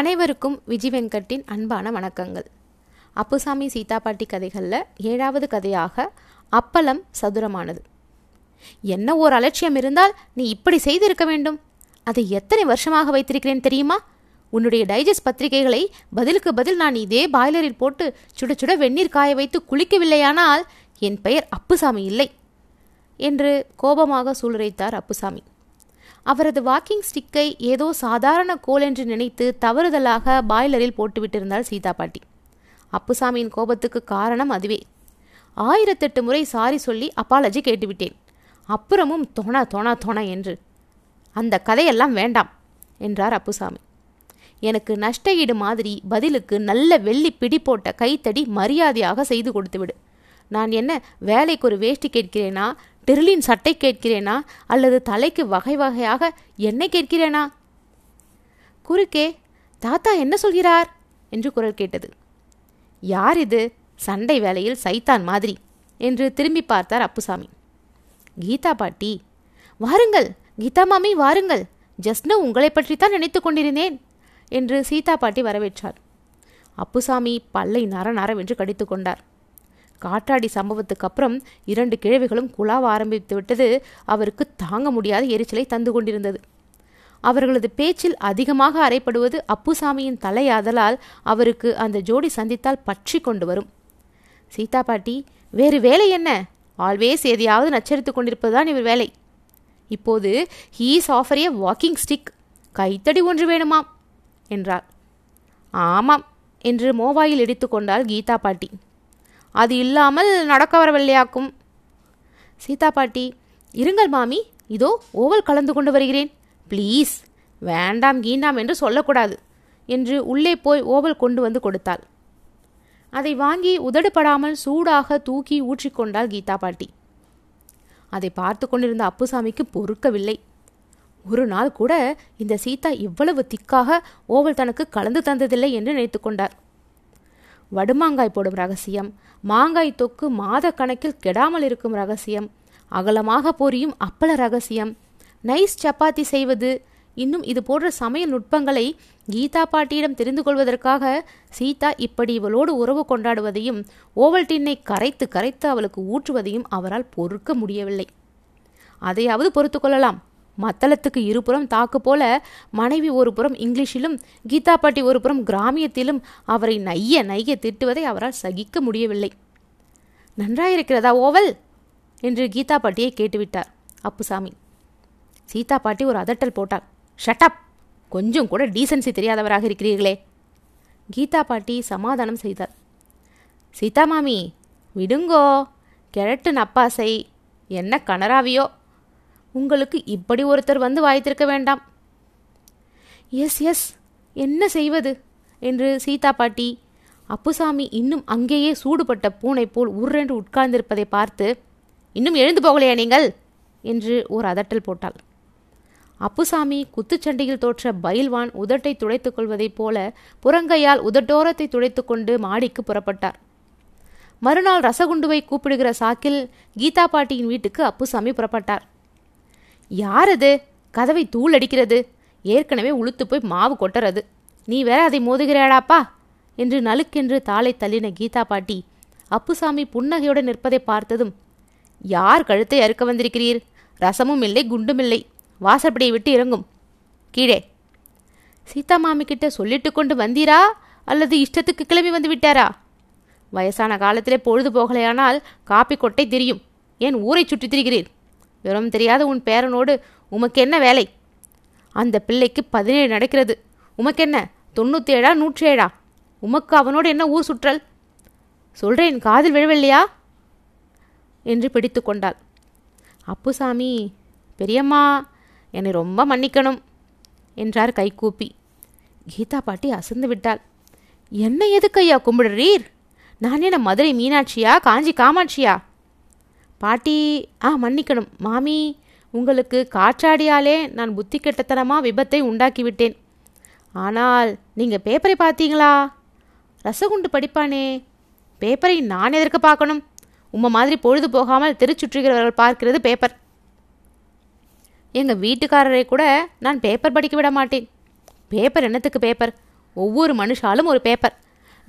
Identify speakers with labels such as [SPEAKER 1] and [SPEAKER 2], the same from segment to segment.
[SPEAKER 1] அனைவருக்கும் விஜய் வெங்கட்டின் அன்பான வணக்கங்கள். அப்புசாமி சீதாபாட்டி கதைகளில் ஏழாவது கதையாக அப்பளம் சதுரமானது. என்ன ஓர் அலட்சியம் இருந்தால் நீ இப்படி செய்திருக்க வேண்டும்? அதை எத்தனை வருஷமாக வைத்திருக்கிறேன் தெரியுமா? உன்னுடைய டைஜஸ்ட் பத்திரிகைகளை பதிலுக்கு பதில் நான் இதே பாய்லரில் போட்டு சுட சுட வெந்நீர் காய வைத்து குளிக்கவில்லையானால் என் பெயர் அப்புசாமி இல்லை என்று கோபமாக சூளுரைத்தார் அப்புசாமி. அவரது வாக்கிங் ஸ்டிக்கை ஏதோ சாதாரண கோல் என்று நினைத்து தவறுதலாக பாய்லரில் போட்டுவிட்டிருந்தாள் சீதா பாட்டி. அப்புசாமியின் கோபத்துக்கு காரணம் அதுவே. ஆயிரத்தெட்டு முறை சாரி சொல்லி அப்பாலஜி கேட்டுவிட்டேன். அப்புறமும் தொண தொண தொண என்று. அந்த கதையெல்லாம் வேண்டாம் என்றார் அப்புசாமி. எனக்கு நஷ்ட ஈடு மாதிரி பதிலுக்கு நல்ல வெள்ளி பிடி போட்ட கைத்தடி மரியாதையாக செய்து கொடுத்துவிடு. நான் என்ன வேலைக்கு ஒரு வேஷ்டி கேட்கிறேனா? டெர்லின் சட்டை கேட்கிறேனா? அல்லது தலைக்கு வகை வகையாக என்னை கேட்கிறேனா? குறுக்கே தாத்தா என்ன சொல்கிறார்? என்று குரல் கேட்டது. யார் இது? சண்டை வேலையில் சைத்தான் மாதிரி என்று திரும்பி பார்த்தார் அப்புசாமி. கீதா பாட்டி வாருங்கள் கீதா மாமி வாருங்கள். ஜஸ்னு உங்களை பற்றித்தான் நினைத்து கொண்டிருந்தேன் என்று சீதா பாட்டி வரவேற்றார். அப்புசாமி பல்லை நர நரவென்று கடித்து கொண்டார். காற்றாடி சம்பவத்துக்கு அப்புறம் இரண்டு கிழவிகளும் குழாவ ஆரம்பித்து விட்டது. அவருக்கு தாங்க முடியாத எரிச்சலை தந்து கொண்டிருந்தது. அவர்களது பேச்சில் அதிகமாக அறைப்படுவது அப்புசாமியின் தலையாதலால் அவருக்கு அந்த ஜோடி சந்தித்தால் பற்றி கொண்டு வரும். சீதா பாட்டி வேறு வேலை என்ன? ஆல்வேஸ் எதையாவது நச்சரித்து கொண்டிருப்பதுதான் இவர் வேலை. இப்போது he's after a walking stick கைத்தடி ஒன்று வேணுமாம் என்றார் ஆமாம் என்று மோவாயில் இடித்துக்கொண்டாள் கீதா பாட்டி. அது இல்லாமல் நடக்க வரவில்லையாக்கும். சீதா பாட்டி இருங்கள் மாமி இதோ ஓவல் கலந்து கொண்டு வருகிறேன். ப்ளீஸ் வேண்டாம் கீண்டாம் என்று சொல்லக்கூடாது என்று உள்ளே போய் ஓவல் கொண்டு வந்து கொடுத்தாள். அதை வாங்கி உதடுபடாமல் சூடாக தூக்கி ஊற்றிக்கொண்டாள் கீதா பாட்டி. அதை பார்த்து கொண்டிருந்த அப்புசாமிக்கு பொறுக்கவில்லை. ஒரு நாள் கூட இந்த சீதா இவ்வளவு திக்காக ஓவல் தனக்கு கலந்து தந்ததில்லை என்று நினைத்து கொண்டார் வடுமாங்காய் போடும் ரகசியம் மாங்காய் தொக்கு மாத கணக்கில் கெடாமல் இருக்கும் ரகசியம். அகலமாக பொரியும் அப்பள ரகசியம். நைஸ் சப்பாத்தி செய்வது இன்னும் இது போன்ற சமையல் நுட்பங்களை கீதா பாட்டியிடம் தெரிந்து கொள்வதற்காக சீதா இப்படி இவளோடு உறவு கொண்டாடுவதையும் ஓவல்டின்னை கரைத்து கரைத்து அவளுக்கு ஊற்றுவதையும் அவரால் பொறுக்க முடியவில்லை. அதையாவது பொறுத்து கொள்ளலாம். மத்தளத்துக்கு இருபுறம் தாக்கு போல மனைவி ஒரு புறம் இங்கிலீஷிலும் கீதா பாட்டி ஒரு புறம் கிராமியத்திலும் அவரை நைய நைய திட்டுவதை அவரால் சகிக்க முடியவில்லை. நன்றாயிருக்கிறதா ஓவல்? என்று கீதா பாட்டியை கேட்டுவிட்டார் அப்புசாமி. சீதா பாட்டி ஒரு அதட்டல் போட்டாள். ஷட்டப் கொஞ்சம் கூட டீசன்சி தெரியாதவராக இருக்கிறீர்களே. கீதா பாட்டி சமாதானம் செய்தார் சீதா மாமி விடுங்கோ. கிழட்டு நப்பாசை என்ன கனராவியோ உங்களுக்கு இப்படி ஒருத்தர் வந்து வாய்த்திருக்க வேண்டாம். எஸ் எஸ் என்ன செய்வது? என்று சீதா பாட்டி அப்புசாமி இன்னும் அங்கேயே சூடுபட்ட பூனை போல் உர்ரென்று உட்கார்ந்திருப்பதை பார்த்து இன்னும் எழுந்து போகலையா நீங்கள்? என்று ஒரு அதட்டல் போட்டாள். அப்புசாமி குத்துச்சண்டையில் தோற்ற பயில்வான் உதட்டை துடைத்துக் கொள்வதைப் போல புறங்கையால் உதட்டோரத்தை துடைத்துக்கொண்டு மாடிக்கு புறப்பட்டார். மறுநாள் ரசகுண்டுவை கூப்பிடுகிற சாக்கில் கீதா பாட்டியின் வீட்டுக்கு அப்புசாமி புறப்பட்டார். யார் அது கதவை தூள் அடிக்கிறது. ஏற்கனவே உளுத்து போய் மாவு கொட்டுறது. நீ வேற அதை மோதுகிறாடாப்பா என்று நலுக்கென்று தாளை தள்ளின கீதா பாட்டி அப்புசாமி புன்னகையுடன் நிற்பதை பார்த்ததும் யார் கழுத்தை அறுக்க வந்திருக்கிறீர்? ரசமும் இல்லை குண்டும் இல்லை. வாசப்படியை விட்டு இறங்கும். கீழே. சீதா மாமி கிட்ட சொல்லிட்டு கொண்டு வந்தீரா? அல்லது இஷ்டத்துக்கு கிளம்பி வந்து விட்டாரா? வயசான காலத்திலே பொழுது போகலையானால் காப்பி கொட்டை தெரியும். ஏன் ஊரை சுற்றித் திரிகிறீர்? விவரம் தெரியாத உன் பேரனோடு உமக்கு என்ன வேலை? அந்த பிள்ளைக்கு பதினேழு நடக்கிறது. உமக்கென்ன? தொண்ணூற்றி ஏழா நூற்றி ஏழா உமக்கு அவனோடு என்ன ஊர் சுற்றல்? சொல்கிறேன் காதில் விழவில்லையா? என்று பிடித்து கொண்டாள். அப்புசாமி பெரியம்மா என்னை ரொம்ப மன்னிக்கணும் என்றார் கைகூப்பி. கீதா பாட்டி அசந்து விட்டாள். என்ன எதுக்கையா கும்பிடுறீர்? நான் என்ன மதுரை மீனாட்சியா காஞ்சி காமாட்சியா? பாட்டி ஆ மன்னிக்கணும். மாமி உங்களுக்கு காற்றாடியாலே நான் புத்தி கெட்டத்தனமாக விபத்தை உண்டாக்கிவிட்டேன். ஆனால் நீங்கள் பேப்பரை பார்த்தீங்களா? ரசகுண்டு படிப்பானே. பேப்பரை நான் எதற்கு பார்க்கணும்? உம்மை மாதிரி பொழுது போகாமல் திருச்சுற்றுகிறவர்கள் பார்க்கிறது பேப்பர். எங்கள் வீட்டுக்காரரை கூட நான் பேப்பர் படிக்க விட மாட்டேன். பேப்பர் என்னத்துக்கு பேப்பர்? ஒவ்வொரு மனுஷாலும் ஒரு பேப்பர்.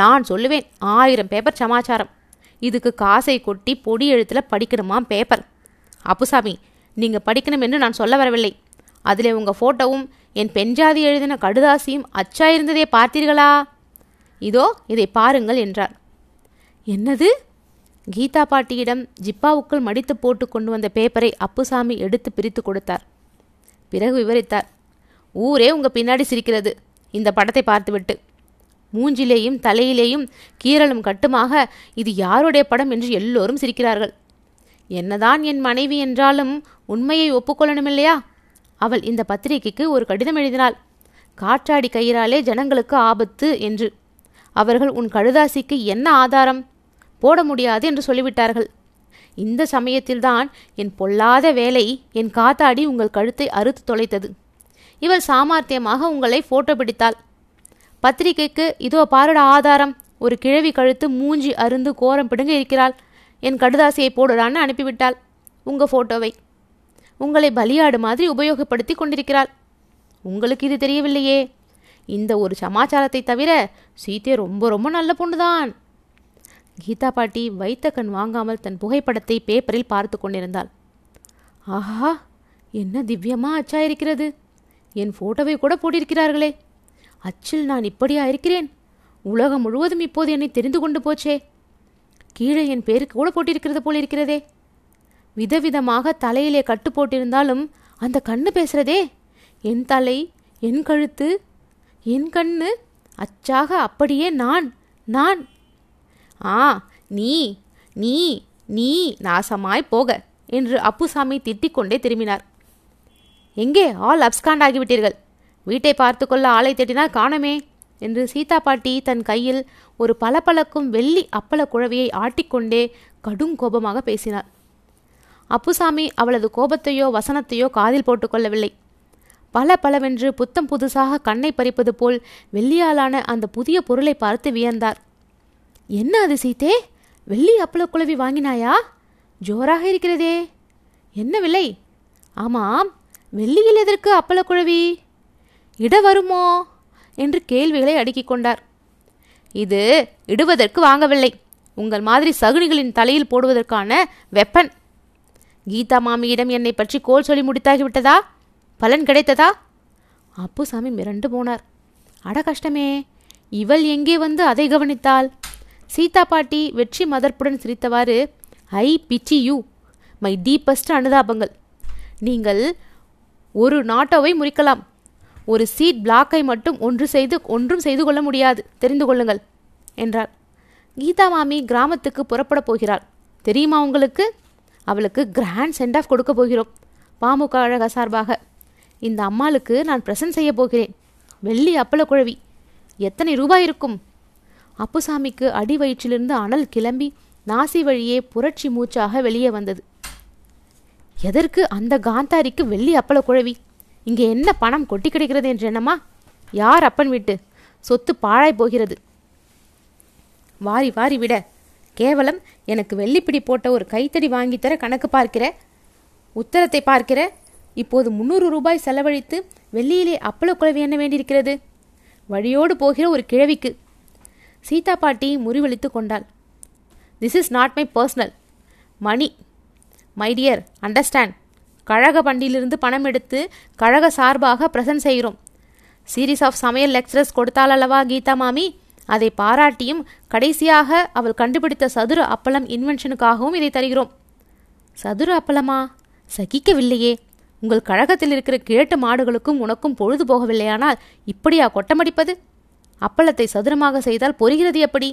[SPEAKER 1] நான் சொல்லுவேன் ஆயிரம் பேப்பர் சமாச்சாரம். இதுக்கு காசை கொட்டி பொடி எழுத்தில் படிக்கணுமா பேப்பர் அப்புசாமி நீங்கள் படிக்கணும் என்று நான் சொல்ல வரவில்லை. அதிலே உங்கள் ஃபோட்டோவும் என் பெண்ஜாதி எழுதின கடுதாசியும் அச்சாயிருந்ததே பார்த்தீர்களா? இதோ இதை பாருங்கள் என்றார். என்னது? கீதா பாட்டியிடம் ஜிப்பாவுக்குள் மடித்து போட்டு கொண்டு வந்த பேப்பரை அப்புசாமி எடுத்து பிரித்து கொடுத்தார். பிறகு விவரித்தார். ஊரே உங்கள் பின்னாடி சிரிக்கிறது. இந்த படத்தை பார்த்துவிட்டு. மூஞ்சிலேயும் தலையிலேயும் கீரலும் கட்டுமாக இது யாருடைய படம் என்று எல்லோரும் சிரிக்கிறார்கள். என்னதான் என் மனைவி என்றாலும் உண்மையை ஒப்புக்கொள்ளணுமில்லையா? அவள் இந்த பத்திரிகைக்கு ஒரு கடிதம் எழுதினாள். காற்றாடி கயிறாலே ஜனங்களுக்கு ஆபத்து என்று. அவர்கள் உன் கழுதாசிக்கு என்ன ஆதாரம்? போட முடியாது என்று சொல்லிவிட்டார்கள். இந்த சமயத்தில்தான் என் பொல்லாத வேலை என் காத்தாடி உங்கள் கழுத்தை அறுத்து தொலைத்தது. இவள் சாமர்த்தியமாக உங்களை போட்டோ பிடித்தாள். பத்திரிகைக்கு இதோ பாருட ஆதாரம். ஒரு கிழவி கழுத்து மூஞ்சி அருந்து கோரம் பிடுங்க இருக்கிறாள். என் கடுதாசியை போடுறான்னு அனுப்பிவிட்டாள். உங்க போட்டோவை. உங்களை பலியாடு மாதிரி உபயோகப்படுத்தி கொண்டிருக்கிறாள். உங்களுக்கு இது தெரியவில்லையே. இந்த ஒரு சமாச்சாரத்தை தவிர சீத்தே ரொம்ப ரொம்ப நல்ல பொண்ணுதான். கீதா பாட்டி வைத்த கண் வாங்காமல் தன் புகைப்படத்தை பேப்பரில் பார்த்து கொண்டிருந்தாள். ஆஹா என்ன திவ்யமா அச்சா இருக்கிறது. என் போட்டோவை கூட போட்டிருக்கிறார்களே. அச்சில் நான் இப்படியா இருக்கிறேன்? உலகம் முழுவதும் இப்போது என்னை தெரிந்து கொண்டு போச்சே. கீழே என் பேருக்கு கூட போட்டிருக்கிறது போல் இருக்கிறதே. விதவிதமாக தலையிலே கட்டு போட்டிருந்தாலும் அந்த கண்ணு பேசுறதே. என் தலை என் கழுத்து என் கண்ணு. அச்சாக அப்படியே நான் நான். ஆ நீ நீ நீ நாசமாய் போக என்று அப்புசாமி திட்டிக் கொண்டே திரும்பினார். எங்கே ஆல் அப்ஸ்காண்ட் ஆகிவிட்டீர்கள் வீட்டை பார்த்து கொள்ள ஆளை தேடினால் காணமே என்று சீதா பாட்டி தன் கையில் ஒரு பளபளக்கும் வெள்ளி அப்பள குழவியை ஆட்டிக்கொண்டே கடும் கோபமாக பேசினார் அப்புசாமி அவளது கோபத்தையோ வசனத்தையோ காதில் போட்டுக்கொள்ளவில்லை பல பலவென்று புத்தம் புதுசாக கண்ணை பறிப்பது போல் வெள்ளியாலான அந்த புதிய பொருளை பார்த்து வியந்தார். என்ன அது சீத்தே வெள்ளி அப்பள குழவி வாங்கினாயா? ஜோராக இருக்கிறதே. என்ன விலை? ஆமாம். வெள்ளியில் எதற்கு அப்பள குழவி? இட வருமோ என்று கேள்விகளை அடுக்கிக் கொண்டார். இது இடுவதற்கு வாங்கவில்லை. உங்கள் மாதிரி சகுனிகளின் தலையில் போடுவதற்கான வெப்பன். கீதா மாமியிடம் என்னை பற்றி கோல் சொல்லி முடித்தாகிவிட்டதா பலன் கிடைத்ததா? அப்புசாமி மிரண்டு போனார். அட கஷ்டமே இவள் எங்கே வந்து அதை கவனித்தாள்? சீதா பாட்டி வெற்றி மதர்ப்புடன் சிரித்தவாறு ஐ பிச்சி யூ மை டீப்பஸ்ட் அனுதாபங்கள். நீங்கள் ஒரு நாட்டோவை முறிக்கலாம். ஒரு சீட் பிளாக்கை மட்டும் ஒன்று செய்து ஒன்றும் செய்து கொள்ள முடியாது. தெரிந்து கொள்ளுங்கள் என்றார் கீதா மாமி கிராமத்துக்கு புறப்பட போகிறாள். தெரியுமா உங்களுக்கு? அவளுக்கு கிராண்ட் சென்ட் ஆஃப் கொடுக்க போகிறோம் பாமுக அழக சார்பாக. இந்த அம்மாளுக்கு நான் பிரசன்ட் செய்ய போகிறேன். வெள்ளி அப்பள குழவி. எத்தனை ரூபாய் இருக்கும்? அப்புசாமிக்கு அடி வயிற்றிலிருந்து அனல் கிளம்பி நாசி வழியே புரட்சி மூச்சாக வெளியே வந்தது. எதற்கு அந்த காந்தாரிக்கு வெள்ளி அப்பள குழவி? இங்கே என்ன பணம் கொட்டி கிடைக்கிறது என்று என்னம்மா? யார் அப்பன் வீட்டு? சொத்து பாழாய் போகிறது. வாரி வாரி விட. கேவலம் எனக்கு வெள்ளிப்பிடி போட்ட ஒரு கைத்தடி வாங்கித்தர கணக்கு பார்க்கிற? உத்தரத்தை பார்க்கிற? இப்போது முந்நூறு ரூபாய் செலவழித்து வெள்ளியிலே அப்பள குழவி என்ன வேண்டியிருக்கிறது? வழியோடு போகிற ஒரு கிழவிக்கு. சீதா பாட்டி முறிவளித்து கொண்டாள். This is not my personal money my dear understand கழக பண்டிலிருந்து பணம் எடுத்து கழக சார்பாக பிரசன்ட் செய்கிறோம். சீரீஸ் ஆஃப் சமையல் லெக்சரஸ் கொடுத்தாள் அல்லவா கீதா மாமி? அதை பாராட்டியும் கடைசியாக அவள் கண்டுபிடித்த சதுர அப்பளம் இன்வென்ஷனுக்காகவும் இதை தருகிறோம். சதுர அப்பளமா? சகிக்கவில்லையே. உங்கள் கழகத்தில் இருக்கிற கிழட்டு மாடுகளுக்கும் உனக்கும் பொழுது போகவில்லையானால் இப்படியா கொட்டமடிப்பது? அப்பளத்தை சதுரமாக செய்தால் பொரிகிறது எப்படி?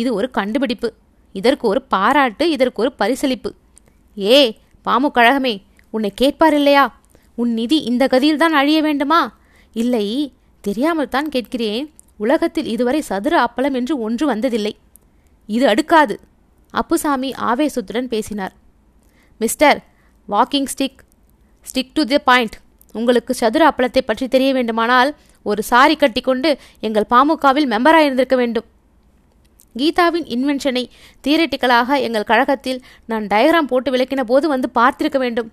[SPEAKER 1] இது ஒரு கண்டுபிடிப்பு. இதற்கு ஒரு பாராட்டு இதற்கு ஒரு பரிசளிப்பு. ஏ பாமு கழகமே உன்னை கேட்பார் இல்லையா உன் நிதி இந்த கதியில்தான் அழிய வேண்டுமா? இல்லை தெரியாமல் தான் கேட்கிறேன். உலகத்தில் இதுவரை சதுர அப்பளம் என்று ஒன்று வந்ததில்லை. இது அடுக்காது. அப்புசாமி ஆவேசத்துடன் பேசினார். Mister walking stick. Stick to the point. உங்களுக்கு சதுர அப்பளத்தை பற்றி தெரிய வேண்டுமானால் ஒரு சாரி கட்டிக்கொண்டு எங்கள் பாமுகாவில் மெம்பராக இருந்திருக்க வேண்டும். கீதாவின் இன்வென்ஷனை தியரட்டிக்கலாக எங்கள் கழகத்தில் நான் டயக்ராம் போட்டு விளக்கின போது வந்து பார்த்திருக்க வேண்டும்.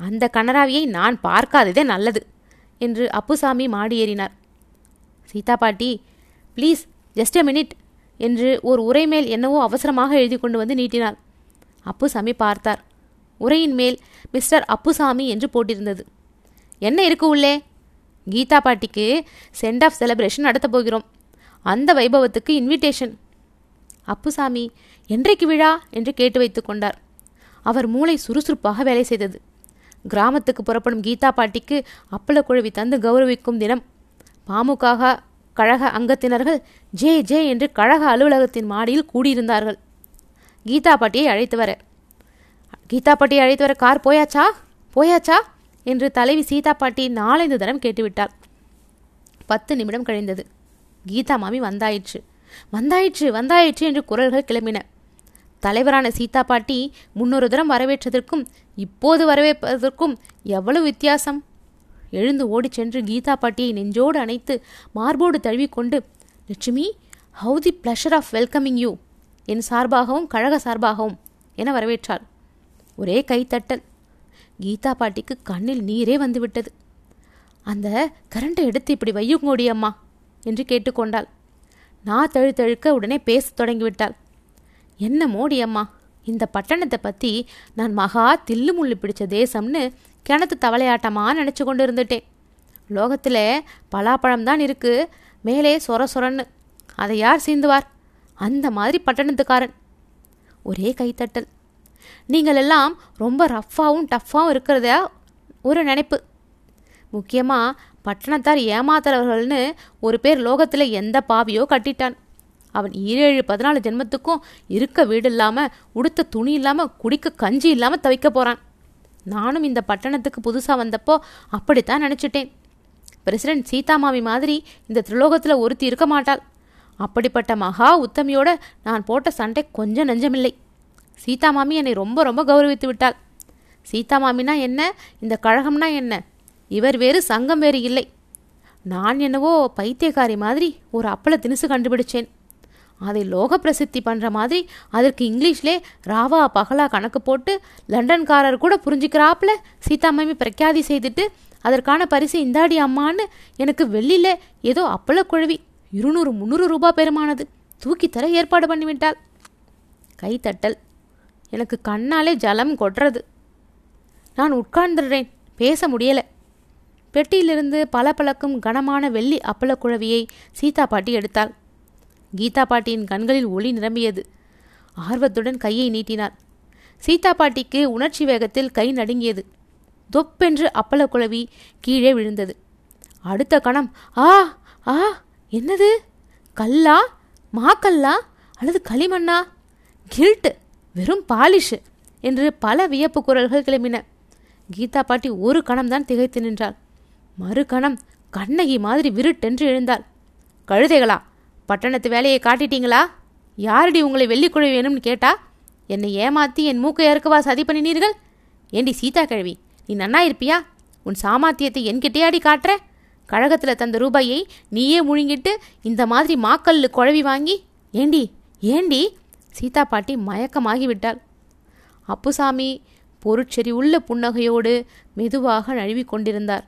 [SPEAKER 1] அந்த கனராவியை நான் பார்க்காததே நல்லது என்று அப்புசாமி மாடியேறினார் சீதா பாட்டி ப்ளீஸ் ஜஸ்ட் எ மினிட் என்று ஒரு உரை மேல் என்னவோ அவசரமாக எழுதி கொண்டு வந்து நீட்டினார் அப்புசாமி பார்த்தார். உரையின் மேல் மிஸ்டர் அப்புசாமி என்று போட்டிருந்தது. என்ன இருக்கு உள்ளே? கீதா பாட்டிக்கு சென்ட் ஆஃப் செலிப்ரேஷன் நடத்தப் போகிறோம். அந்த வைபவத்துக்கு இன்விடேஷன். அப்புசாமி என்றைக்கு விழா? என்று கேட்டு வைத்து கொண்டார். அவர் மூளை சுறுசுறுப்பாக வேலை செய்தது. கிராமத்துக்கு புறப்படும் கீதா பாட்டிக்கு அப்பள குழவி தந்து கௌரவிக்கும் தினம். பாமுக கழக அங்கத்தினர்கள் ஜே ஜே என்று கழக அலுவலகத்தின் மாடியில் கூடியிருந்தார்கள். கீதா பாட்டியை அழைத்து வர. கீதா பாட்டியை அழைத்து வர கார் போயாச்சா? போயாச்சா? என்று தலைவி சீதா பாட்டி நாலைந்து தரம் கேட்டுவிட்டாள். பத்து நிமிடம் கழிந்தது. கீதா மாமி வந்தாயிற்று. வந்தாயிற்று வந்தாயிற்று என்று குரல்கள் கிளம்பின. தலைவரான சீதா பாட்டி முன்னொரு தரம் வரவேற்றதற்கும் இப்போது வரவேற்பதற்கும் எவ்வளவு வித்தியாசம்? எழுந்து ஓடிச் சென்று கீதா பாட்டியை நெஞ்சோடு அணைத்து மார்போடு தழுவிக்கொண்டு Lakshmi how the pleasure of welcoming you என் சார்பாகவும் கழக சார்பாகவும் என வரவேற்றாள். ஒரே கைத்தட்டல். கீதா பாட்டிக்கு கண்ணில் நீரே வந்துவிட்டது. அந்த கரண்டை எடுத்து இப்படி வையுங்கோடி அம்மா என்று கேட்டுக்கொண்டாள். நான் தழுத்தழுக்க உடனே பேசத் தொடங்கிவிட்டாள். என்ன மோடி அம்மா? இந்த பட்டணத்தை பற்றி நான் மகா தில்லு முள்ளு பிடிச்ச தேசம்னு கிணத்து தவளையாட்டமாக நினச்சி கொண்டு இருந்துட்டேன் லோகத்தில் பலாப்பழம் தான் இருக்குது மேலே சொர சொரன்னு. அதை யார் சீந்துவார்? அந்த மாதிரி பட்டணத்துக்காரன். ஒரே கைத்தட்டல். நீங்கள் எல்லாம் ரொம்ப ரஃப்பாகவும் டஃப்பாகவும் இருக்கிறதா ஒரு நினைப்பு. முக்கியமாக பட்டணத்தார் ஏமாத்துறவர்கள்னு ஒரு பேர் லோகத்தில் எந்த பாவியோ கட்டிட்டான். அவன் ஈரேழு பதினாலு ஜென்மத்துக்கும் இருக்க வீடு இல்லாமல் உடுத்த துணி இல்லாமல் குடிக்க கஞ்சி இல்லாமல் தவிக்க போகிறான் நானும் இந்த பட்டணத்துக்கு புதுசாக வந்தப்போ அப்படித்தான் நினச்சிட்டேன். பிரசிடென்ட் சீதாமாமி மாதிரி இந்த திரிலோகத்தில் ஒருத்தி இருக்க மாட்டாள். அப்படிப்பட்ட மகா உத்தமியோட நான் போட்ட சண்டை கொஞ்சம் நெஞ்சமில்லை. சீதாமாமி என்னை ரொம்ப ரொம்ப கௌரவித்து விட்டாள். சீதாமாமினா என்ன? இந்த கழகம்னா என்ன? இவர் வேறு சங்கம் வேறு இல்லை. நான் என்னவோ பைத்தியக்காரி மாதிரி ஒரு அப்பள தினுசு கண்டுபிடிச்சேன். அதை லோக பிரசித்தி பண்ணுற மாதிரி அதற்கு இங்கிலீஷ்லே ராவா பகலா கணக்கு போட்டு லண்டன்காரர் கூட புரிஞ்சுக்கிறாப்புல. சீதாமாமி பிரக்யாதி செய்துட்டு அதற்கான பரிசு இந்தாடி அம்மான்னு எனக்கு வெள்ளியில் ஏதோ அப்பள குழவி இருநூறு முந்நூறு ரூபா பெருமானது தூக்கித்தர ஏற்பாடு பண்ணிவிட்டாள் கைத்தட்டல் எனக்கு கண்ணாலே ஜலம் கொட்டுறது நான் உட்கார்ந்துடுறேன். பேச முடியலை. பெட்டியிலிருந்து பல பழக்கும் கனமான வெள்ளி அப்பளக்குழவியை சீதா பாட்டி எடுத்தாள். கீதா பாட்டியின் கண்களில் ஒளி நிரம்பியது. ஆர்வத்துடன் கையை நீட்டினார். சீதா பாட்டிக்கு உணர்ச்சி வேகத்தில் கை நடுங்கியது. தொப்பென்று அப்பளக்குழவி கீழே விழுந்தது. அடுத்த கணம் ஆ ஆ என்னது? கல்லா? மாக்கல்லா? அல்லது களிமண்ணா? கில்ட்டு வெறும் பாலிஷு என்று பல வியப்பு குரல்கள் கிளம்பின. கீதா பாட்டி ஒரு கணம்தான் திகைத்து நின்றாள். மறு கணம் கண்ணகி மாதிரி விருட்டென்று எழுந்தாள். கழுதைகளா பட்டணத்து வேலையை காட்டிட்டீங்களா? யாரடி உங்களை வெள்ளிக்குழி வேணும்னு கேட்டா? என்னை ஏமாத்தி என் மூக்கை இறக்கவா சதி பண்ணினீர்கள்? ஏண்டி சீதா கிழவி நீ நன்னா இருப்பியா? உன் சாமாத்தியத்தை என்கிட்டயாடி காட்டுற? கழகத்தில் தந்த ரூபாயை நீயே முழுங்கிட்டு இந்த மாதிரி மாக்கல்லு குழவி வாங்கி? ஏண்டி ஏண்டி? சீதா பாட்டி மயக்கமாகிவிட்டாள். அப்புசாமி பொருட்செறி உள்ள புன்னகையோடு மெதுவாக நழுவி கொண்டிருந்தார்